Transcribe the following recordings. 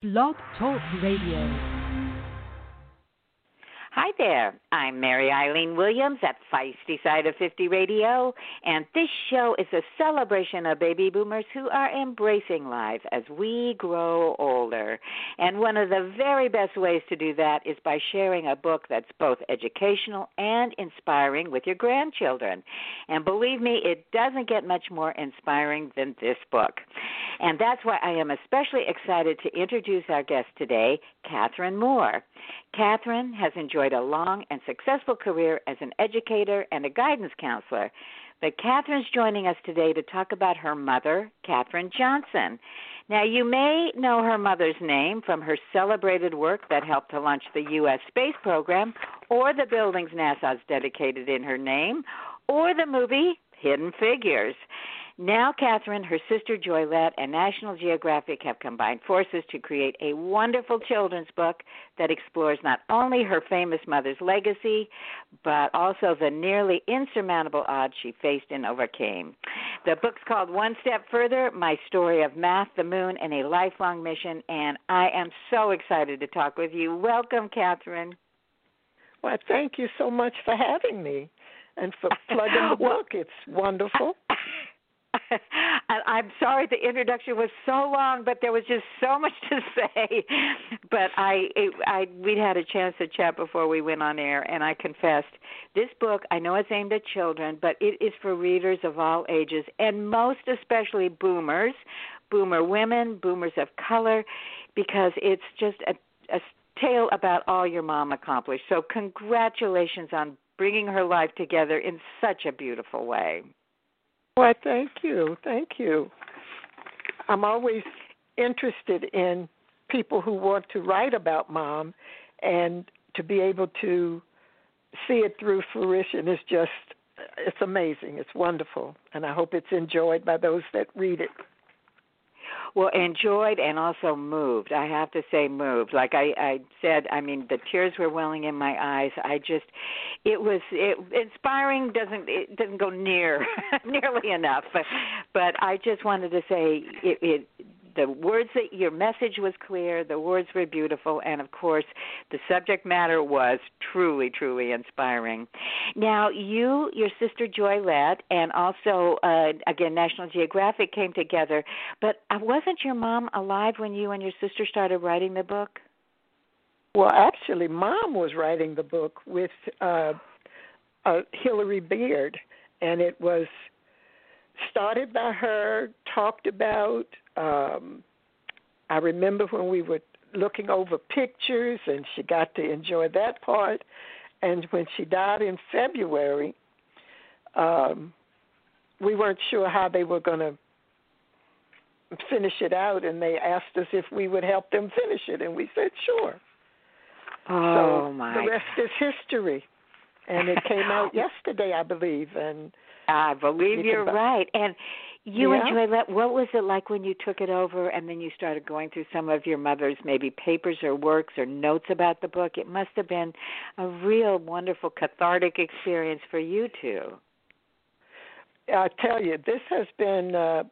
Blog Talk Radio. Hi there. I'm Mary Eileen Williams at Feisty Side of 50 Radio, and this show is a celebration of baby boomers who are embracing life as we grow older. And one of the very best ways to do that is by sharing a book that's both educational and inspiring with your grandchildren. And believe me, it doesn't get much more inspiring than this book. And that's why I am especially excited to introduce our guest today, Katherine Moore. Katherine has enjoyed a long and successful career as an educator and a guidance counselor. But Katherine's joining us today to talk about her mother, Katherine Johnson. Now, you may know her mother's name from her celebrated work that helped to launch the U.S. space program, or the buildings NASA's dedicated in her name, or the movie Hidden Figures. Now, Katherine, her sister Joylette, and National Geographic have combined forces to create a wonderful children's book that explores not only her famous mother's legacy, but also the nearly insurmountable odds she faced and overcame. The book's called One Step Further My Story of Math, the Moon, and a Lifelong Mission, and I am so excited to talk with you. Welcome, Katherine. Well, thank you so much for having me and for plugging the book. It's wonderful. I'm sorry the introduction was so long, but there was just so much to say. But I, I, we'd had a chance to chat before we went on air, and I confessed this book. I know it's aimed at children, but it is for readers of all ages, and most especially boomers, boomer women, boomers of color, because it's just a, a tale about all your mom accomplished. So congratulations on bringing her life together in such a beautiful way. Why, thank you. Thank you. I'm always interested in people who want to write about mom and to be able to see it through fruition is just it's amazing. It's wonderful. And I hope it's enjoyed by those that read it. Well, enjoyed and also moved. I have to say, moved. Like I, I said, I mean, the tears were welling in my eyes. I just, it was it, inspiring. Doesn't it doesn't go near nearly enough, but, but I just wanted to say it, it the words that your message was clear, the words were beautiful, and of course, the subject matter was truly, truly inspiring. Now, you, your sister Joylette, and also uh, again National Geographic came together. But uh, wasn't your mom alive when you and your sister started writing the book? Well, actually, mom was writing the book with uh, uh, Hillary Beard, and it was started by her, talked about. Um, I remember when we were looking over pictures, and she got to enjoy that part. And when she died in February, um, we weren't sure how they were going to finish it out, and they asked us if we would help them finish it, and we said sure. Oh so my! The rest is history, and it came out yesterday, I believe, and I believe you are right. And you yeah. enjoy that. What was it like when you took it over and then you started going through some of your mother's maybe papers or works or notes about the book? It must have been a real wonderful cathartic experience for you too. I tell you, this has been uh,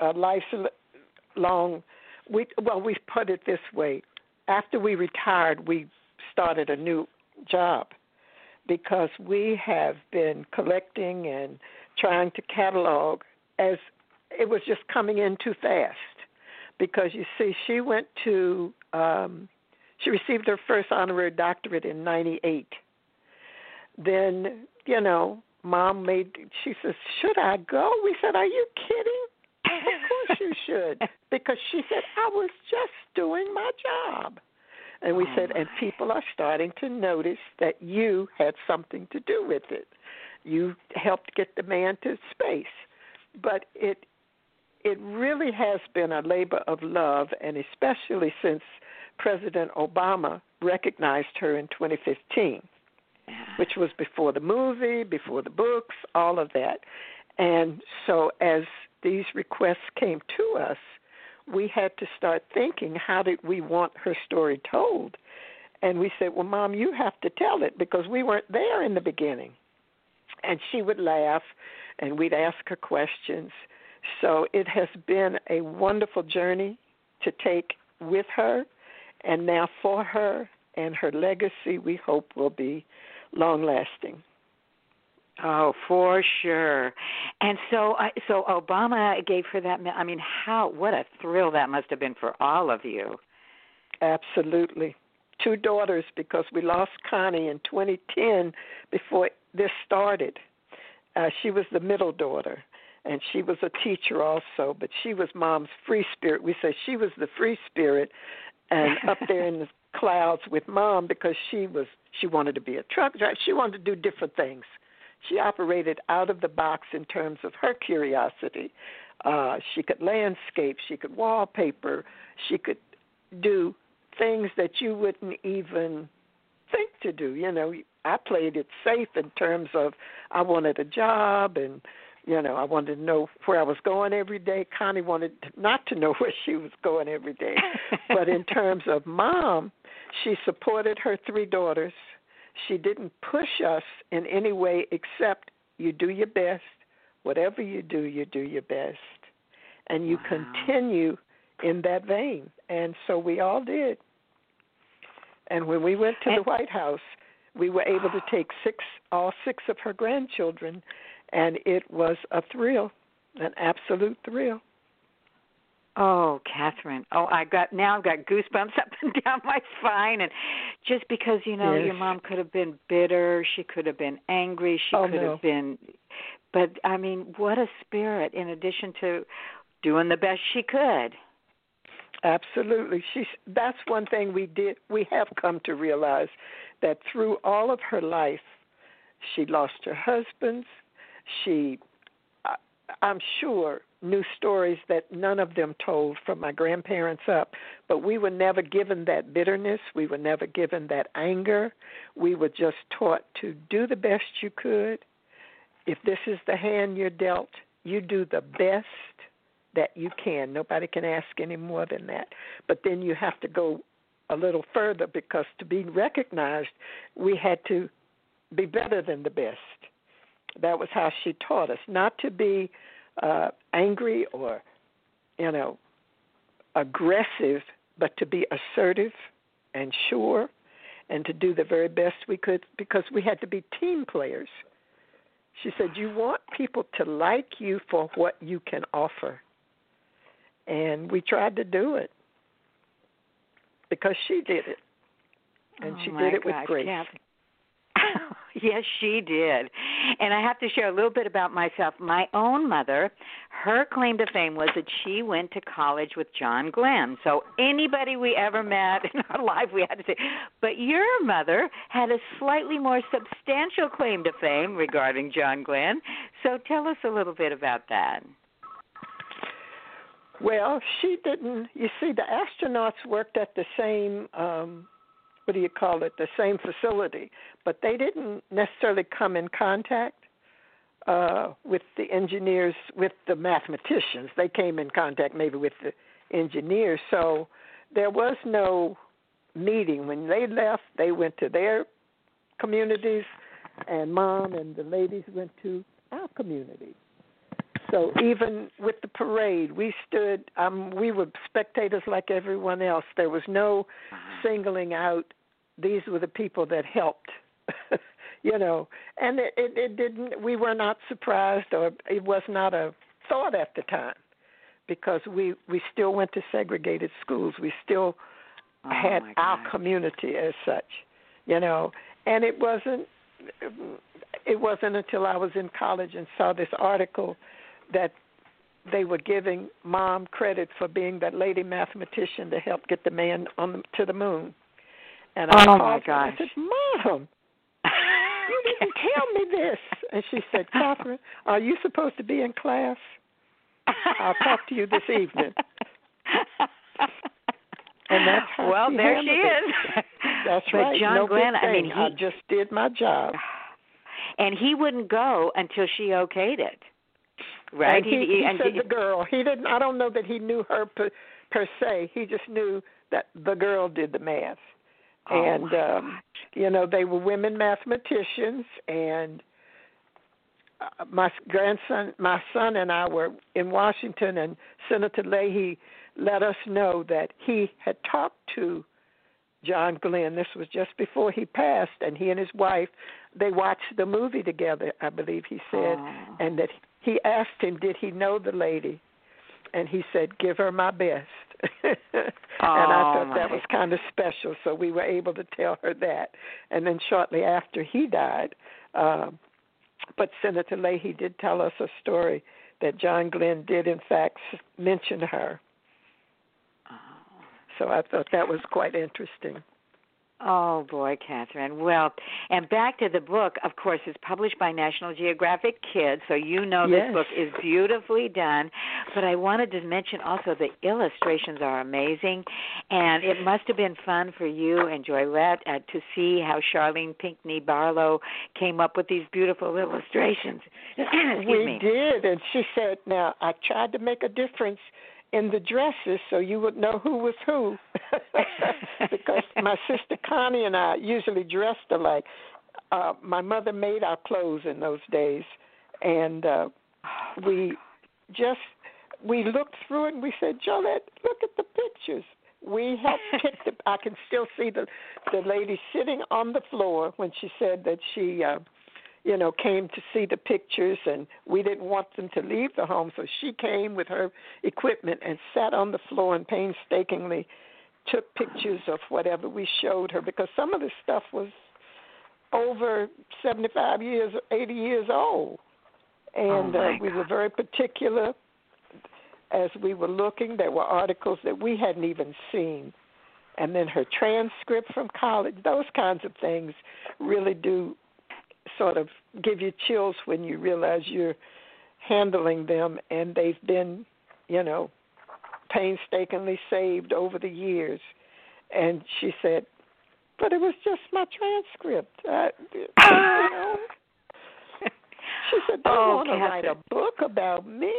a lifelong. We well, we put it this way: after we retired, we started a new job because we have been collecting and trying to catalog as it was just coming in too fast. Because you see, she went to, um, she received her first honorary doctorate in 98. Then, you know, mom made, she says, Should I go? We said, Are you kidding? of course you should. Because she said, I was just doing my job. And we oh said, my. and people are starting to notice that you had something to do with it. You helped get the man to space. But it it really has been a labor of love, and especially since President Obama recognized her in 2015, which was before the movie, before the books, all of that. And so, as these requests came to us, we had to start thinking how did we want her story told? And we said, Well, Mom, you have to tell it because we weren't there in the beginning. And she would laugh and we'd ask her questions. So it has been a wonderful journey to take with her and now for her, and her legacy we hope will be long lasting. Oh, for sure. And so, uh, so Obama gave her that. I mean, how? What a thrill that must have been for all of you. Absolutely. Two daughters because we lost Connie in 2010 before this started. Uh, she was the middle daughter, and she was a teacher also, but she was mom's free spirit. We say she was the free spirit, and up there in the clouds with mom because she was she wanted to be a truck driver. She wanted to do different things. She operated out of the box in terms of her curiosity. Uh, she could landscape, she could wallpaper, she could do things that you wouldn't even think to do. You know, I played it safe in terms of I wanted a job and you know I wanted to know where I was going every day. Connie wanted not to know where she was going every day, but in terms of mom, she supported her three daughters. She didn't push us in any way except you do your best. Whatever you do, you do your best, and you wow. continue in that vein. And so we all did. And when we went to the White House, we were able to take six all six of her grandchildren and it was a thrill, an absolute thrill. Oh, Katherine. Oh, I got now I've got goosebumps up and down my spine and just because, you know, yes. your mom could have been bitter, she could have been angry, she oh, could no. have been but I mean, what a spirit in addition to doing the best she could. Absolutely. She's that's one thing we did we have come to realize that through all of her life she lost her husbands. She I'm sure knew stories that none of them told from my grandparents up, but we were never given that bitterness, we were never given that anger. We were just taught to do the best you could. If this is the hand you're dealt, you do the best that you can. Nobody can ask any more than that. But then you have to go a little further because to be recognized, we had to be better than the best. That was how she taught us not to be uh, angry or, you know, aggressive, but to be assertive and sure and to do the very best we could because we had to be team players. She said, You want people to like you for what you can offer and we tried to do it because she did it, and oh she did it with grace. Yes, she did. And I have to share a little bit about myself. My own mother, her claim to fame was that she went to college with John Glenn. So anybody we ever met in our life, we had to say. But your mother had a slightly more substantial claim to fame regarding John Glenn. So tell us a little bit about that. Well, she didn't. You see, the astronauts worked at the same. um what do you call it? The same facility, but they didn't necessarily come in contact uh, with the engineers, with the mathematicians. They came in contact maybe with the engineers. So there was no meeting. When they left, they went to their communities, and mom and the ladies went to our communities. So even with the parade, we stood. Um, we were spectators like everyone else. There was no uh-huh. singling out. These were the people that helped. you know, and it, it, it didn't. We were not surprised, or it was not a thought at the time, because we we still went to segregated schools. We still oh had our community as such. You know, and it wasn't. It wasn't until I was in college and saw this article that they were giving mom credit for being that lady mathematician to help get the man on the, to the moon. And I oh called my gosh! I said, "Mom, you didn't tell me this." And she said, "Katherine, are you supposed to be in class? I'll talk to you this evening." And that's how well, she there she it. is. That's but right. John no Glenn, I mean, he I just did my job. And he wouldn't go until she okayed it. Right? And he, he, and said he, the girl. He didn't. I don't know that he knew her per, per se. He just knew that the girl did the math. oh and um you know they were women mathematicians and uh, my grandson my son and I were in Washington and Senator Leahy let us know that he had talked to John Glenn. This was just before he passed, and he and his wife they watched the movie together. I believe he said, Aww. and that he asked him, did he know the lady, and he said, give her my best. and I thought that was kind of special. So we were able to tell her that. And then shortly after he died, um, but Senator Leahy did tell us a story that John Glenn did, in fact, mention her. So I thought that was quite interesting. Oh boy, Katherine. Well, and back to the book. Of course, it's published by National Geographic Kids, so you know Yes. this book is beautifully done. But I wanted to mention also the illustrations are amazing, and it must have been fun for you and Joylette uh, to see how Charlene Pinckney Barlow came up with these beautiful illustrations. We me. did, and she said, "Now I tried to make a difference in the dresses so you would know who was who, because my sister Connie and I usually dressed alike. Uh, my mother made our clothes in those days, and uh, we just we looked through it and we said, Joylette, look at the pictures. We helped pick The, I can still see the the lady sitting on the floor when she said that she." Uh, you know, came to see the pictures, and we didn't want them to leave the home, so she came with her equipment and sat on the floor and painstakingly took pictures of whatever we showed her because some of the stuff was over 75 years, 80 years old, and Oh, uh, we were very particular as we were looking. There were articles that we hadn't even seen. And then her transcript from college, those kinds of things really do sort of give you chills when you realize you're handling them and they've been, you know, painstakingly saved over the years. And she said, "But it was just my transcript." I, you know. She said, "They Oh, want to write a book about me."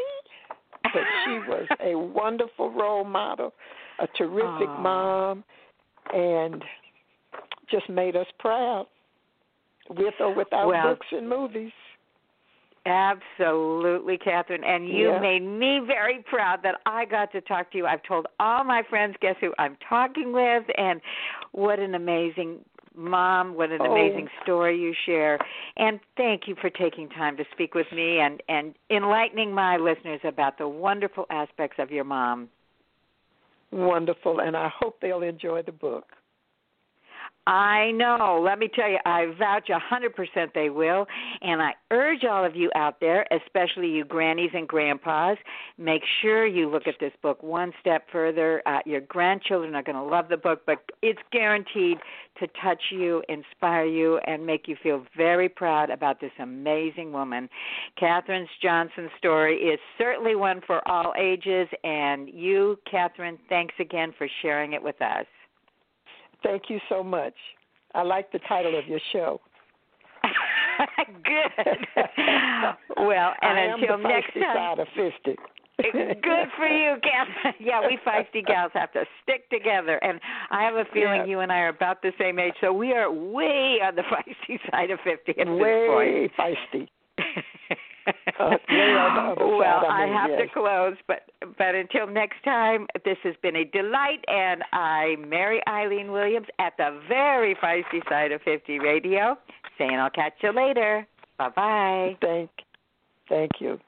But she was a wonderful role model, a terrific Aw. mom, and just made us proud with or without Well- books and movies. Absolutely, Katherine. And you Yeah. made me very proud that I got to talk to you. I've told all my friends, guess who I'm talking with? And what an amazing mom, what an Oh. amazing story you share. And thank you for taking time to speak with me and, and enlightening my listeners about the wonderful aspects of your mom. Wonderful, and I hope they'll enjoy the book. I know. Let me tell you, I vouch a 100% they will. And I urge all of you out there, especially you grannies and grandpas, make sure you look at this book one step further. Uh, your grandchildren are going to love the book, but it's guaranteed to touch you, inspire you, and make you feel very proud about this amazing woman. Katherine Johnson's story is certainly one for all ages. And you, Katherine, thanks again for sharing it with us. Thank you so much. I like the title of your show. Good. well, and I am until the next feisty time. side of fisty. Good for you, Katherine. Yeah, we feisty gals have to stick together, and I have a feeling Yeah. you and I are about the same age, so we are way on the feisty side of fifty at Way this point. Way other Oh, well, I I have to close, but but until next time, this has been a delight, and I'm Mary Eileen Williams at the very feisty side of fifty radio, saying I'll catch you later. Bye bye. Thank, thank you.